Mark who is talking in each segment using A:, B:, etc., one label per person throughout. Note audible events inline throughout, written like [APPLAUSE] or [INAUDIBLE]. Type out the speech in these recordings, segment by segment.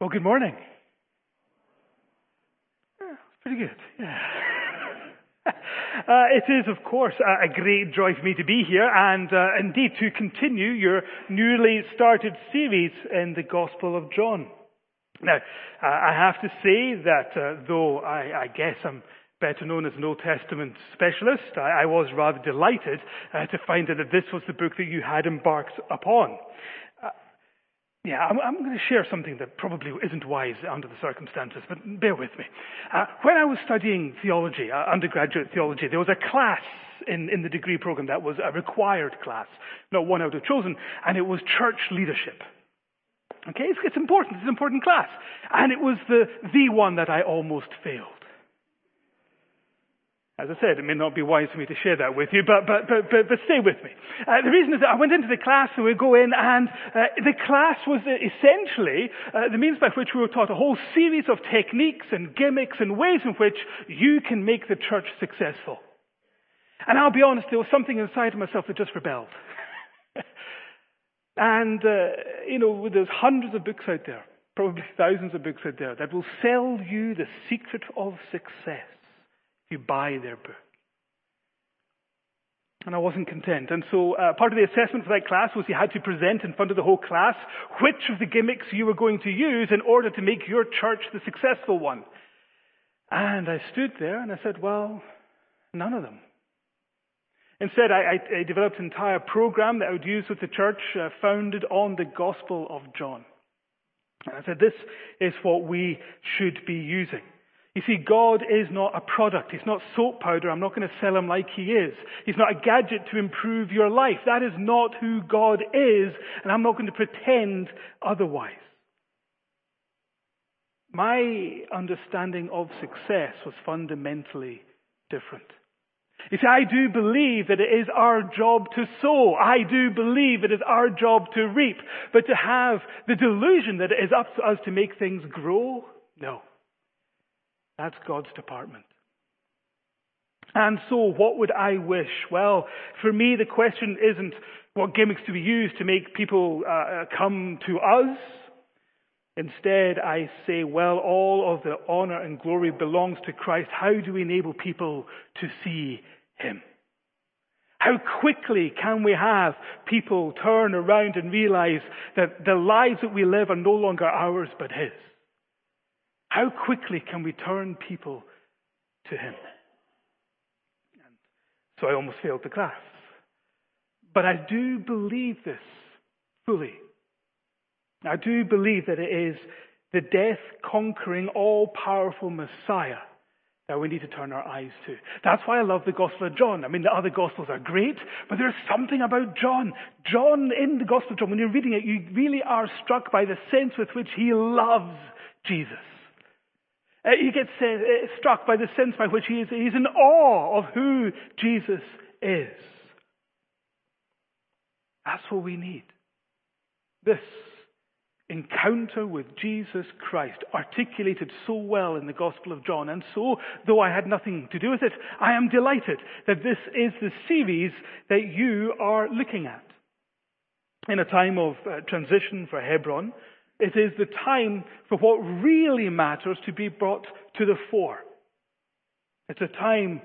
A: Well, good morning. Yeah, pretty good. Yeah. [LAUGHS] Uh, it is, of course, a, a, great joy for me to be here and uh, indeed to continue your newly started series in the Gospel of John. Now, uh, I have to say that uh, though I, I, guess I'm better known as an Old Testament specialist, I, I was rather delighted uh, to find out that this was the book that you had embarked upon. Yeah, I'm, I'm, going to share something that probably isn't wise under the circumstances, but bear with me. Uh, when I was studying theology, uh, undergraduate theology, there was a class in, in the degree program that was a required class, not one I would have chosen, and it was church leadership. Okay, it's, it's important. It's an important class. And it was the, the one that I almost failed. As I said, it may not be wise for me to share that with you, but, but, but, but, but stay with me. Uh, the reason is that I went into the class, and we go in, and uh, the class was essentially uh, the means by which we were taught a whole series of techniques and gimmicks and ways in which you can make the church successful. And I'll be honest, there was something inside of myself that just rebelled. [LAUGHS] and, uh, you know, there's hundreds of books out there, probably thousands of books out there, that will sell you the secret of success you buy their book. And I wasn't content. And so uh, part of the assessment for that class was you had to present in front of the whole class which of the gimmicks you were going to use in order to make your church the successful one. And I stood there and I said, well, none of them. Instead, I, I, I developed an entire program that I would use with the church uh, founded on the Gospel of John. And I said, this is what we should be using. You see, God is not a product. He's not soap powder. I'm not going to sell him like he is. He's not a gadget to improve your life. That is not who God is, and I'm not going to pretend otherwise. My understanding of success was fundamentally different. You see, I do believe that it is our job to sow. I do believe it is our job to reap. But to have the delusion that it is up to us to make things grow, no. That's God's department. And so, what would I wish? Well, for me, the question isn't what gimmicks do we use to make people uh, uh, come to us. Instead, I say, well, all of the honor and glory belongs to Christ. How do we enable people to see Him? How quickly can we have people turn around and realize that the lives that we live are no longer ours but His? How quickly can we turn people to Him? And so I almost failed the class. But I do believe this fully. I do believe that it is the death conquering, all powerful Messiah that we need to turn our eyes to. That's why I love the Gospel of John. I mean, the other Gospels are great, but there's something about John. John, in the Gospel of John, when you're reading it, you really are struck by the sense with which he loves Jesus. Uh, he gets uh, struck by the sense by which he is he's in awe of who Jesus is. That's what we need. This encounter with Jesus Christ, articulated so well in the Gospel of John. And so, though I had nothing to do with it, I am delighted that this is the series that you are looking at. In a time of uh, transition for Hebron, it is the time for what really matters to be brought to the fore. It's a time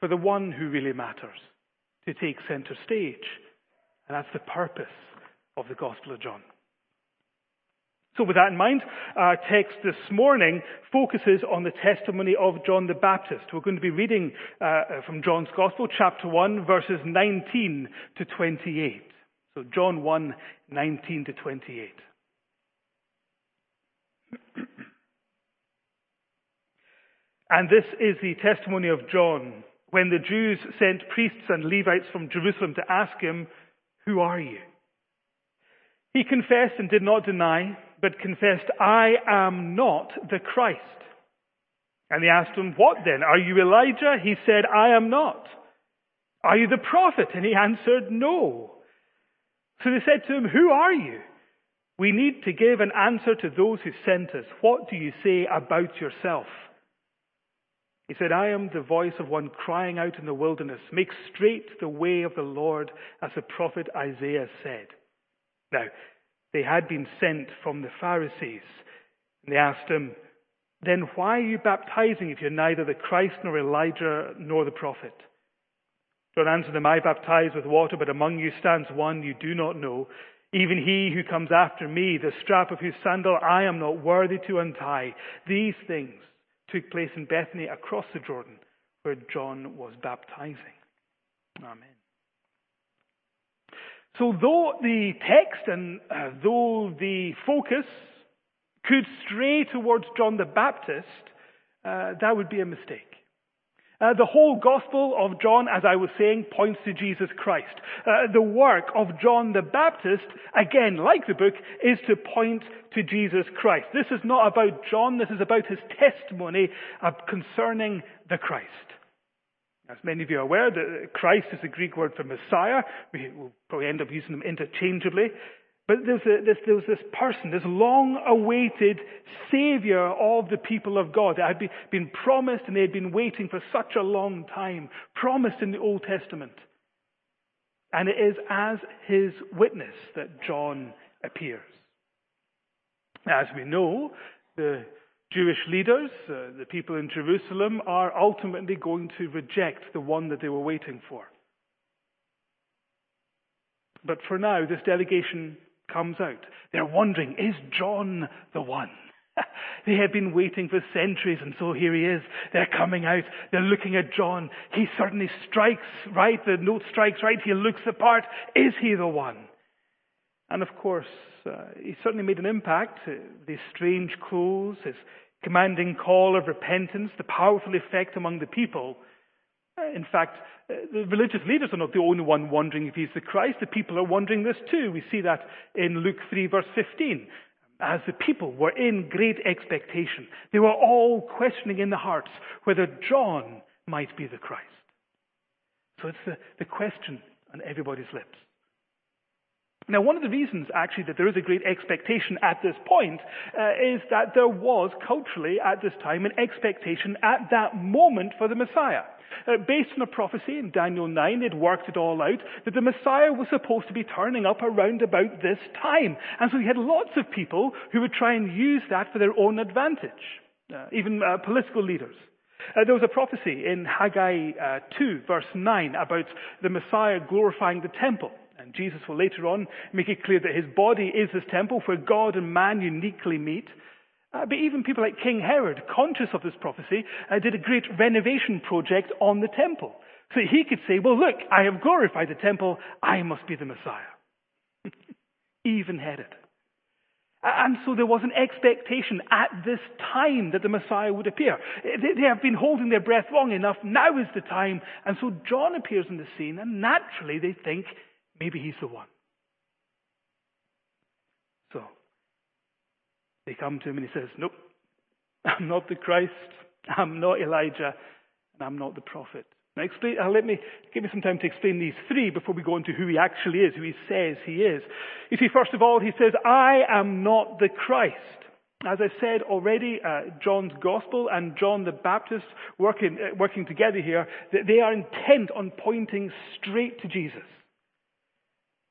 A: for the one who really matters to take center stage. And that's the purpose of the Gospel of John. So, with that in mind, our text this morning focuses on the testimony of John the Baptist. We're going to be reading uh, from John's Gospel, chapter 1, verses 19 to 28. So, John 1, 19 to 28. [COUGHS] and this is the testimony of John when the Jews sent priests and Levites from Jerusalem to ask him, Who are you? He confessed and did not deny, but confessed, I am not the Christ. And they asked him, What then? Are you Elijah? He said, I am not. Are you the prophet? And he answered, No. So they said to him, Who are you? We need to give an answer to those who sent us. What do you say about yourself? He said, I am the voice of one crying out in the wilderness, make straight the way of the Lord, as the prophet Isaiah said. Now, they had been sent from the Pharisees. And they asked him, Then why are you baptizing if you're neither the Christ nor Elijah nor the prophet? John answered them, I baptize with water, but among you stands one you do not know, even he who comes after me, the strap of whose sandal I am not worthy to untie. These things took place in Bethany across the Jordan, where John was baptizing. Amen. So, though the text and uh, though the focus could stray towards John the Baptist, uh, that would be a mistake. Uh, the whole Gospel of John, as I was saying, points to Jesus Christ. Uh, the work of John the Baptist, again, like the book, is to point to Jesus Christ. This is not about John, this is about his testimony concerning the Christ. As many of you are aware, Christ is the Greek word for Messiah. We will probably end up using them interchangeably. But there's, a, there's, there's this person, this long awaited Savior of the people of God that had been promised and they had been waiting for such a long time, promised in the Old Testament. And it is as his witness that John appears. As we know, the Jewish leaders, uh, the people in Jerusalem, are ultimately going to reject the one that they were waiting for. But for now, this delegation comes out. They're wondering, is John the one? [LAUGHS] they have been waiting for centuries, and so here he is. They're coming out. They're looking at John. He certainly strikes right. The note strikes right. He looks the part. Is he the one? And of course, uh, he certainly made an impact. Uh, these strange clothes, his commanding call of repentance, the powerful effect among the people. Uh, in fact, uh, the religious leaders are not the only one wondering if he's the Christ. The people are wondering this too. We see that in Luke 3 verse 15. As the people were in great expectation, they were all questioning in their hearts whether John might be the Christ. So it's the, the question on everybody's lips. Now, one of the reasons, actually, that there is a great expectation at this point uh, is that there was culturally at this time an expectation at that moment for the Messiah. Uh, based on a prophecy in Daniel 9, they'd worked it all out that the Messiah was supposed to be turning up around about this time. And so you had lots of people who would try and use that for their own advantage, uh, even uh, political leaders. Uh, there was a prophecy in Haggai uh, 2, verse 9, about the Messiah glorifying the temple. And Jesus will later on make it clear that his body is this temple where God and man uniquely meet. Uh, but even people like King Herod, conscious of this prophecy, uh, did a great renovation project on the temple. So he could say, well, look, I have glorified the temple. I must be the Messiah. [LAUGHS] even headed. And so there was an expectation at this time that the Messiah would appear. They have been holding their breath long enough. Now is the time. And so John appears on the scene, and naturally they think Maybe he's the one. So they come to him and he says, Nope, [LAUGHS] I'm not the Christ, I'm not Elijah, and I'm not the prophet. Now, explain, uh, let me give me some time to explain these three before we go into who he actually is, who he says he is. You see, first of all, he says, I am not the Christ. As I said already, uh, John's Gospel and John the Baptist working, uh, working together here, they are intent on pointing straight to Jesus.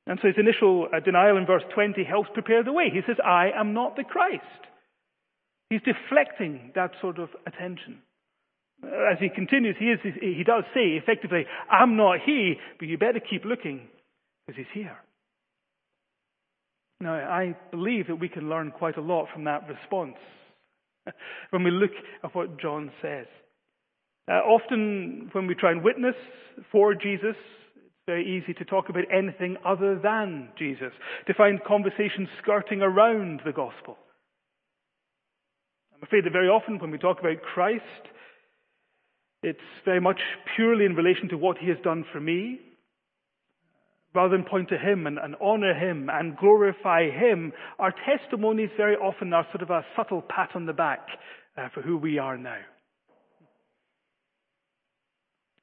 A: And so his initial uh, denial in verse 20 helps prepare the way. He says, I am not the Christ. He's deflecting that sort of attention. As he continues, he, is, he does say effectively, I'm not he, but you better keep looking because he's here. Now, I believe that we can learn quite a lot from that response [LAUGHS] when we look at what John says. Uh, often, when we try and witness for Jesus, very easy to talk about anything other than Jesus, to find conversations skirting around the gospel. I'm afraid that very often when we talk about Christ, it's very much purely in relation to what he has done for me. Rather than point to him and, and honor him and glorify him, our testimonies very often are sort of a subtle pat on the back uh, for who we are now.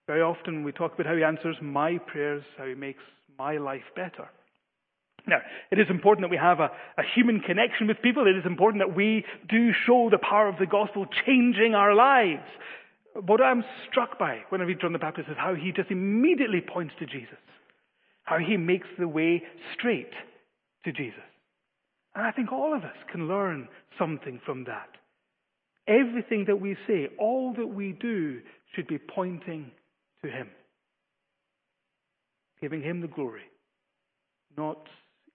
A: Very often we talk about how he answers my prayers, how he makes my life better. Now, it is important that we have a, a, human connection with people. It is important that we do show the power of the gospel changing our lives. What I'm struck by when I read John the Baptist is how he just immediately points to Jesus, how he makes the way straight to Jesus. And I think all of us can learn something from that. Everything that we say, all that we do, should be pointing to Him, giving Him the glory, not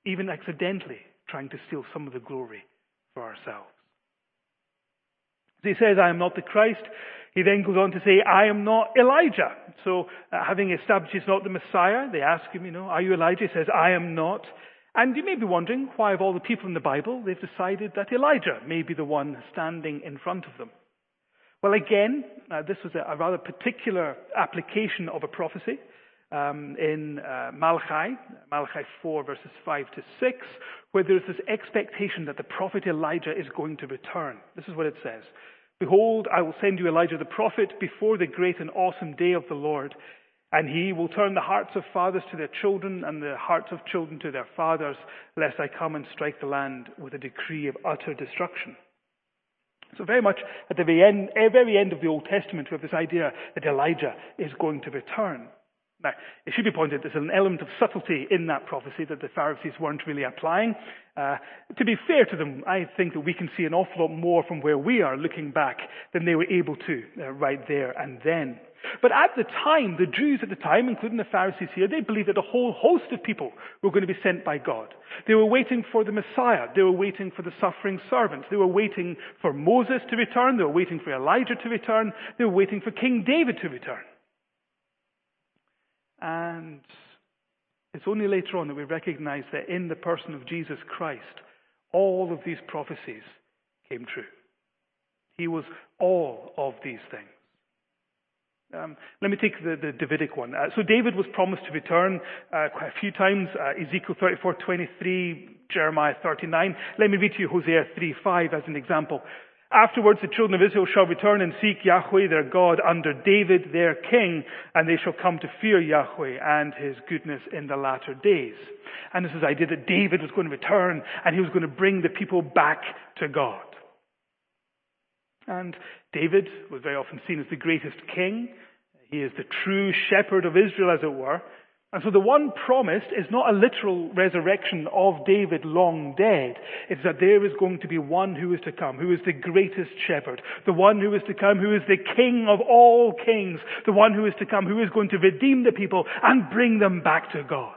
A: even accidentally trying to steal some of the glory for ourselves. He says, I am not the Christ. He then goes on to say, I am not Elijah. So, uh, having established he's not the Messiah, they ask him, you know, are you Elijah? He says, I am not. And you may be wondering why, of all the people in the Bible, they've decided that Elijah may be the one standing in front of them. Well, again, uh, this was a, a, rather particular application of a prophecy um, in uh, Malachi, Malachi 4, verses 5 to 6, where there's this expectation that the prophet Elijah is going to return. This is what it says Behold, I will send you Elijah the prophet before the great and awesome day of the Lord. And he will turn the hearts of fathers to their children and the hearts of children to their fathers, lest I come and strike the land with a decree of utter destruction. So very much at the very end, eh, very end of the Old Testament, we have this idea that Elijah is going to return. Now, it should be pointed there's an element of subtlety in that prophecy that the Pharisees weren't really applying. Uh, to be fair to them, I think that we can see an awful lot more from where we are looking back than they were able to uh, right there and then. But at the time, the Jews at the time, including the Pharisees here, they believed that a whole host of people were going to be sent by God. They were waiting for the Messiah. They were waiting for the suffering servant. They were waiting for Moses to return. They were waiting for Elijah to return. They were waiting for King David to return. And it's only later on that we recognize that in the person of Jesus Christ, all of these prophecies came true. He was all of these things. Um, let me take the, the Davidic one. Uh, so David was promised to return uh, quite a few times. Uh, Ezekiel 34, 23, Jeremiah 39. Let me read to you Hosea 3, 5 as an example. Afterwards the children of Israel shall return and seek Yahweh their God under David their king, and they shall come to fear Yahweh and his goodness in the latter days. And this is the idea that David was going to return and he was going to bring the people back to God. And David was very often seen as the greatest king. He is the true shepherd of Israel, as it were. And so the one promised is not a literal resurrection of David long dead. It's that there is going to be one who is to come, who is the greatest shepherd, the one who is to come, who is the king of all kings, the one who is to come, who is going to redeem the people and bring them back to God.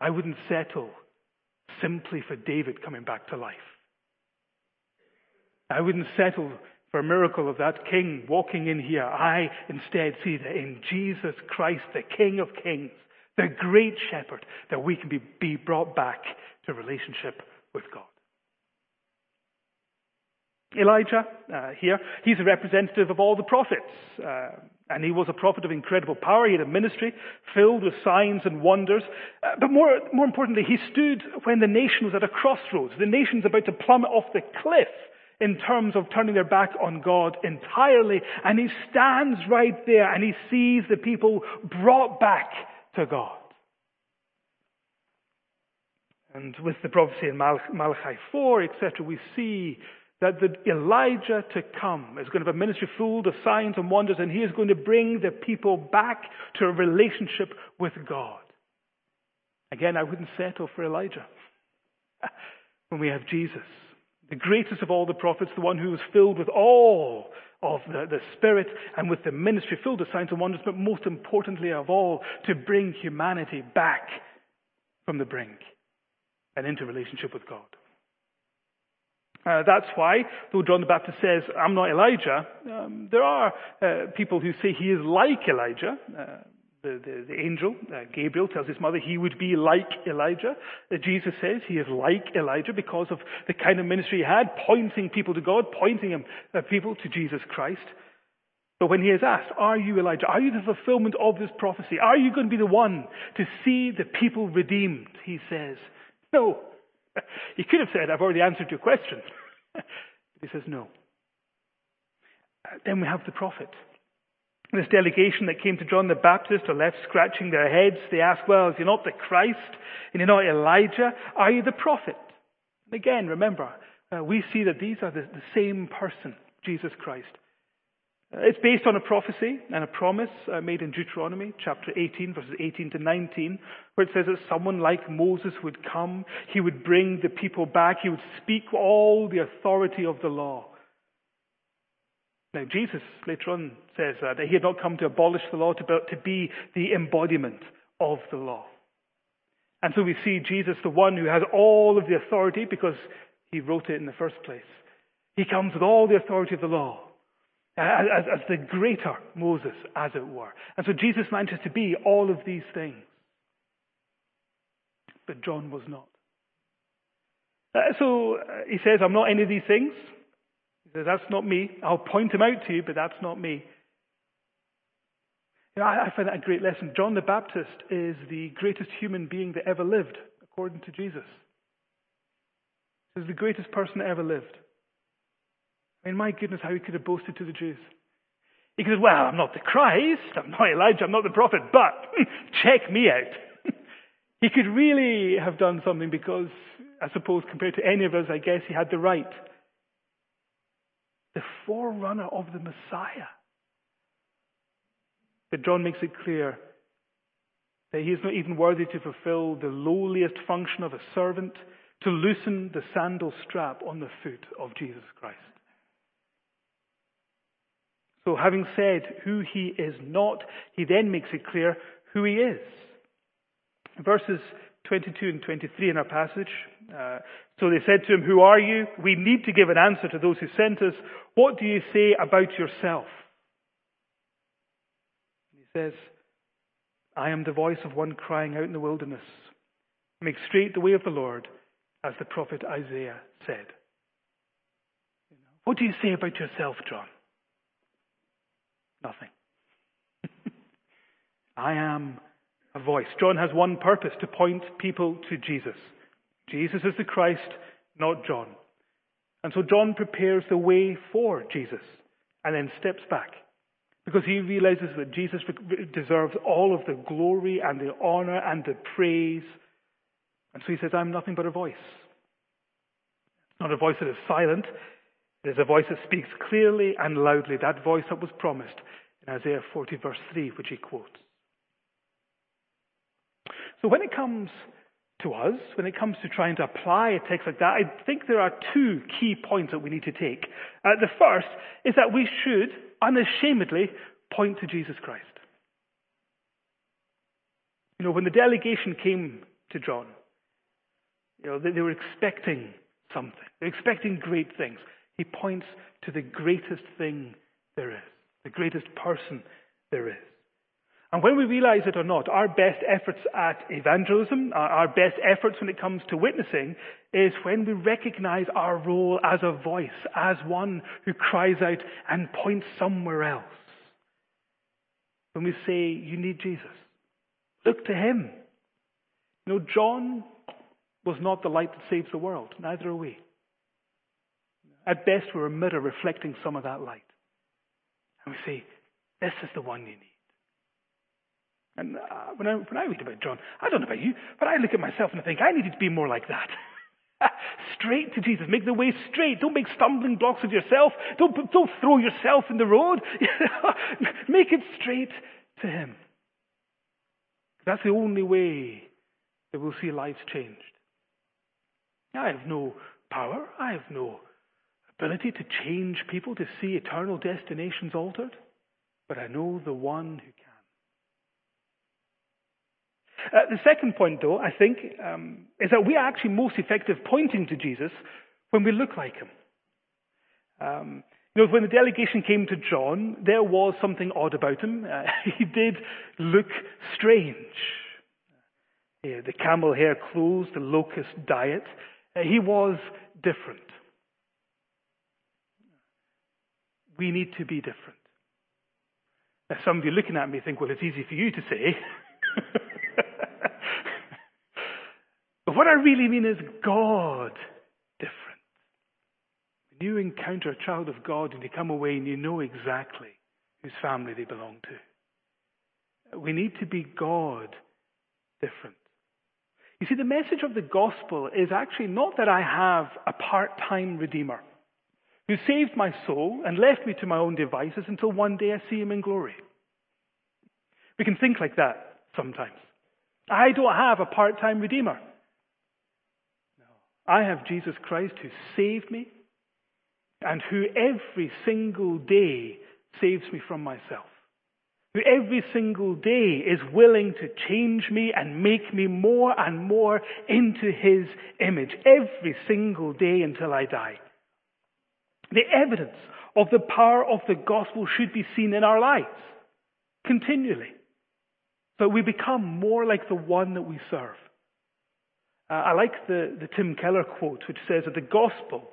A: I wouldn't settle simply for David coming back to life. I wouldn't settle for a miracle of that king walking in here. I instead see that in Jesus Christ, the King of Kings, the great shepherd, that we can be, be brought back to relationship with God. Elijah, uh, here, he's a representative of all the prophets. Uh, and he was a prophet of incredible power. He had a ministry filled with signs and wonders. Uh, but more, more importantly, he stood when the nation was at a crossroads. The nation's about to plummet off the cliff in terms of turning their back on God entirely. And he stands right there and he sees the people brought back to God. And with the prophecy in Malachi 4, etc., we see that the Elijah to come is going to have a ministry full of signs and wonders, and he is going to bring the people back to a relationship with God. Again, I wouldn't settle for Elijah [LAUGHS] when we have Jesus the greatest of all the prophets, the one who was filled with all of the, the Spirit and with the ministry filled with signs and wonders, but most importantly of all, to bring humanity back from the brink and into relationship with God. Uh, that's why, though John the Baptist says, I'm not Elijah, um, there are uh, people who say he is like Elijah. Uh, the, the, the angel, uh, Gabriel, tells his mother he would be like Elijah. Uh, Jesus says he is like Elijah because of the kind of ministry he had, pointing people to God, pointing him, uh, people to Jesus Christ. But when he is asked, Are you Elijah? Are you the fulfillment of this prophecy? Are you going to be the one to see the people redeemed? He says, No. [LAUGHS] He could have said, I've already answered your question. [LAUGHS] he says, No. Uh, then we have the prophet. This delegation that came to John the Baptist are left scratching their heads. They ask, well, is he not the Christ? And you're not Elijah? Are you the prophet? And again, remember, uh, we see that these are the, the same person, Jesus Christ. It's based on a prophecy and a promise uh, made in Deuteronomy chapter 18, verses 18 to 19, where it says that someone like Moses would come. He would bring the people back. He would speak all the authority of the law. Now, Jesus later on says that, that he had not come to abolish the law, but to be the embodiment of the law. And so we see Jesus, the one who has all of the authority because he wrote it in the first place. He comes with all the authority of the law as, as, the greater Moses, as it were. And so Jesus manages to be all of these things. But John was not. Uh, so uh, he says, I'm not any of these things. That's not me. I'll point him out to you, but that's not me. You know, I, I find that a great lesson. John the Baptist is the greatest human being that ever lived, according to Jesus. He's the greatest person that ever lived. I mean, my goodness, how he could have boasted to the Jews. He could have, well, I'm not the Christ, I'm not Elijah, I'm not the prophet, but [LAUGHS] check me out. [LAUGHS] he could really have done something because, I suppose, compared to any of us, I guess he had the right. The forerunner of the Messiah. But John makes it clear that he is not even worthy to fulfill the lowliest function of a servant, to loosen the sandal strap on the foot of Jesus Christ. So, having said who he is not, he then makes it clear who he is. Verses 22 and 23 in our passage. Uh, so they said to him, Who are you? We need to give an answer to those who sent us. What do you say about yourself? he says, I am the voice of one crying out in the wilderness. Make straight the way of the Lord, as the prophet Isaiah said. What do you say about yourself, John? Nothing. [LAUGHS] I am a voice. John has one purpose to point people to Jesus. Jesus is the Christ, not John. And so John prepares the way for Jesus and then steps back because he realizes that Jesus deserves all of the glory and the honor and the praise. And so he says, I'm nothing but a voice. Not a voice that is silent, It is a voice that speaks clearly and loudly, that voice that was promised in Isaiah 40, verse 3, which he quotes. So when it comes to us, when it comes to trying to apply a text like that, I think there are two key points that we need to take. Uh, the first is that we should unashamedly point to Jesus Christ. You know, when the delegation came to John, you know, they, they were expecting something. They're expecting great things he points to the greatest thing there is, the greatest person there is. And when we realize it or not, our best efforts at evangelism, uh, our best efforts when it comes to witnessing, is when we recognize our role as a voice, as one who cries out and points somewhere else. When we say, You need Jesus, look to him. You know, John was not the light that saves the world, neither are we. At best, we're a mirror reflecting some of that light. And we say, this is the one you need. And uh, when, I, when I read about John, I don't know about you, but I look at myself and I think I needed to be more like that. [LAUGHS] straight to Jesus. Make the way straight. Don't make stumbling blocks of yourself. Don't, don't throw yourself in the road. [LAUGHS] make it straight to Him. That's the only way that we'll see lives changed. I have no power. I have no ability to change people to see eternal destinations altered, but I know the one who. Uh, the second point, though, I think, um, is that we are actually most effective pointing to Jesus when we look like him. Um, you know, when the delegation came to John, there was something odd about him. Uh, [LAUGHS] he did look strange. The camel hair clothes, the locust diet. Uh, he was different. we need to be different. Now, some of you looking at me think, well, it's easy for you to say. [LAUGHS] but what I really mean is God different. When you encounter a child of God and you come away and you know exactly whose family they belong to. We need to be God different. You see, the message of the gospel is actually not that I have a part time redeemer who saved my soul and left me to my own devices until one day I see him in glory. We can think like that sometimes. I don't have a part time Redeemer. I have Jesus Christ who saved me and who every single day saves me from myself. Who every single day is willing to change me and make me more and more into his image. Every single day until I die. The evidence of the power of the gospel should be seen in our lives continually. But we become more like the one that we serve. Uh, I like the, the Tim Keller quote, which says that the gospel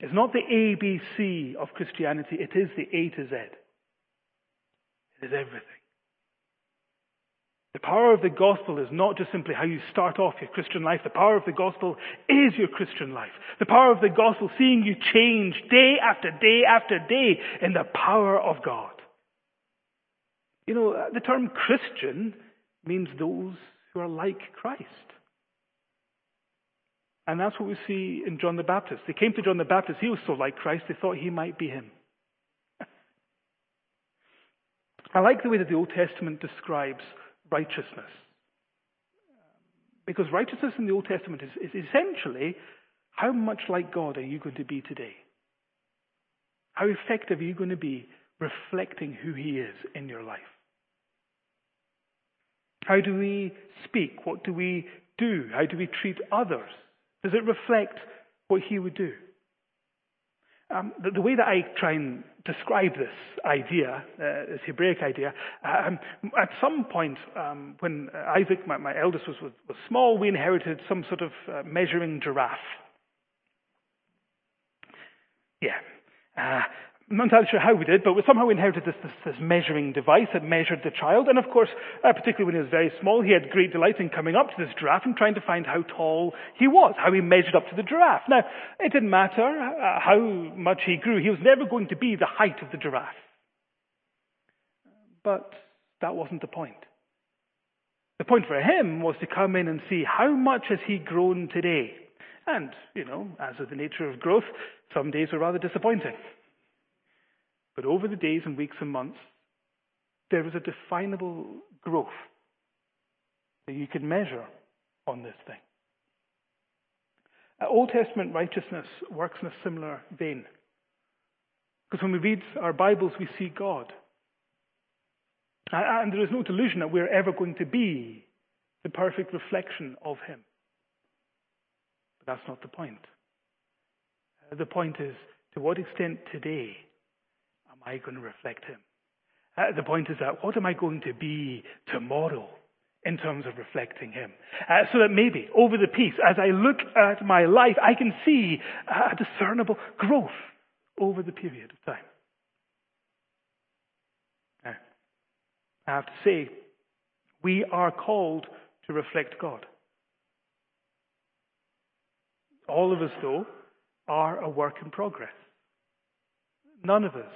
A: is not the ABC of Christianity, it is the A to Z. It is everything. The power of the gospel is not just simply how you start off your Christian life. The power of the gospel is your Christian life. The power of the gospel, seeing you change day after day after day in the power of God. You know, the term Christian means those who are like Christ. And that's what we see in John the Baptist. They came to John the Baptist. He was so like Christ, they thought he might be him. [LAUGHS] I like the way that the Old Testament describes righteousness. Because righteousness in the Old Testament is, is essentially how much like God are you going to be today? How effective are you going to be reflecting who He is in your life? How do we speak? What do we do? How do we treat others? Does it reflect what he would do? Um, the, the, way that I try and describe this idea, uh, this Hebraic idea, um, at some point um, when Isaac, my, my eldest, was, was, was, small, we inherited some sort of uh, measuring giraffe. Yeah. Uh, I'm not entirely sure how we did, but we somehow inherited this, this, this, measuring device that measured the child. And of course, uh, particularly when he was very small, he had great delight in coming up to this giraffe and trying to find how tall he was, how he measured up to the giraffe. Now, it didn't matter uh, how much he grew. He was never going to be the height of the giraffe. But that wasn't the point. The point for him was to come in and see how much has he grown today. And, you know, as is the nature of growth, some days were rather disappointing. But over the days and weeks and months, there was a definable growth that you could measure on this thing. Uh, Old Testament righteousness works in a similar vein. Because when we read our Bibles, we see God. And there is no delusion that we're ever going to be the perfect reflection of Him. But that's not the point. Uh, the point is to what extent today I going to reflect him? Uh, the point is that what am I going to be tomorrow in terms of reflecting him? Uh, so that maybe over the piece, as I look at my life, I can see a discernible growth over the period of time. Now, I have to say, we are called to reflect God. All of us, though, are a work in progress. None of us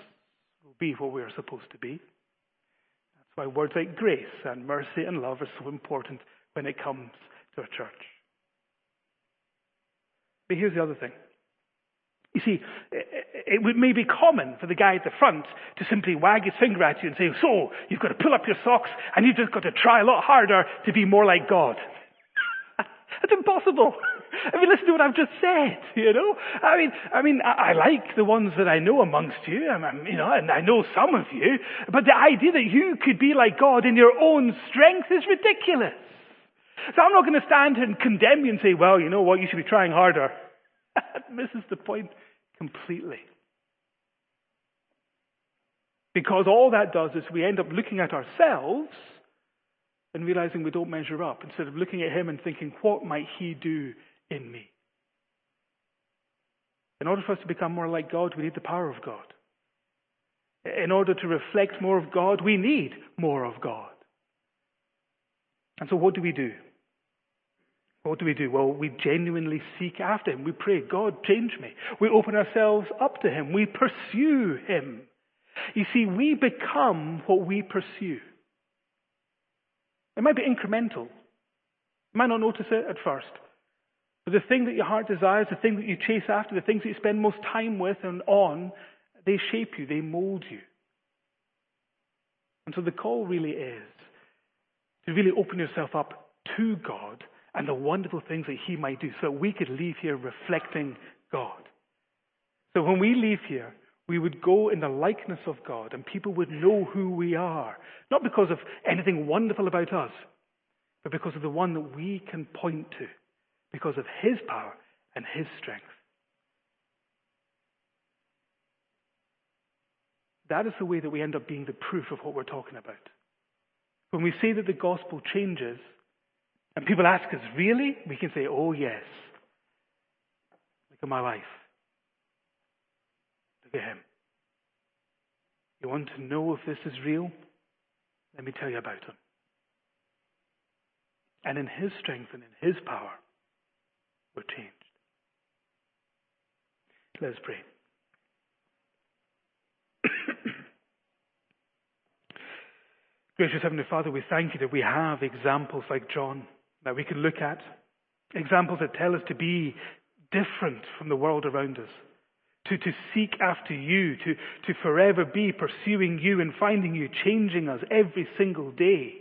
A: be what we are supposed to be. That's why words like grace and mercy and love are so important when it comes to a church. But here's the other thing. You see, it may be common for the guy at the front to simply wag his finger at you and say, So, you've got to pull up your socks and you've just got to try a lot harder to be more like God. [LAUGHS] That's impossible. I mean, listen to what I've just said, you know? I mean, I mean, I, I like the ones that I know amongst you, I'm, um, I'm, you know, and I know some of you, but the idea that you could be like God in your own strength is ridiculous. So I'm not going to stand here and condemn you and say, well, you know what, you should be trying harder. [LAUGHS] that misses the point completely. Because all that does is we end up looking at ourselves and realizing we don't measure up instead of looking at him and thinking, what might he do in me. In order for us to become more like God, we need the power of God. In order to reflect more of God, we need more of God. And so, what do we do? What do we do? Well, we genuinely seek after Him. We pray, God, change me. We open ourselves up to Him. We pursue Him. You see, we become what we pursue. It might be incremental. You might not notice it at first. But the thing that your heart desires, the thing that you chase after, the things that you spend most time with and on, they shape you, they mold you. And so the call really is to really open yourself up to God and the wonderful things that He might do so that we could leave here reflecting God. So when we leave here, we would go in the likeness of God and people would know who we are. Not because of anything wonderful about us, but because of the one that we can point to, because of His power and His strength. That is the way that we end up being the proof of what we're talking about. When we say that the gospel changes, and people ask us, really? We can say, oh, yes. Look at my life. Look at him. You want to know if this is real? Let me tell you about him. And in his strength and in his power, we're changed. Let's pray. [COUGHS] Gracious Heavenly Father, we thank you that we have examples like John that we can look at, examples that tell us to be different from the world around us, to, to seek after you, to, to forever be pursuing you and finding you, changing us every single day.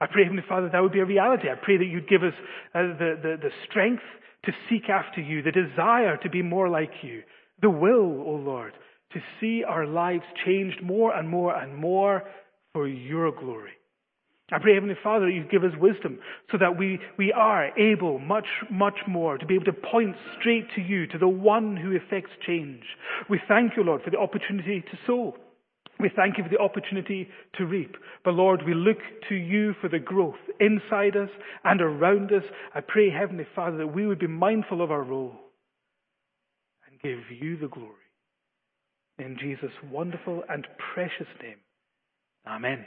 A: I pray, Heavenly Father, that would be a reality. I pray that you'd give us uh, the, the, the strength to seek after you, the desire to be more like you, the will, O oh Lord, to see our lives changed more and more and more for your glory. I pray, Heavenly Father, that you give us wisdom so that we, we are able much, much more to be able to point straight to you, to the one who effects change. We thank you, Lord, for the opportunity to sow. We thank you for the opportunity to reap. But Lord, we look to you for the growth inside us and around us. I pray, Heavenly Father, that we would be mindful of our role and give you the glory. In Jesus' wonderful and precious name. Amen.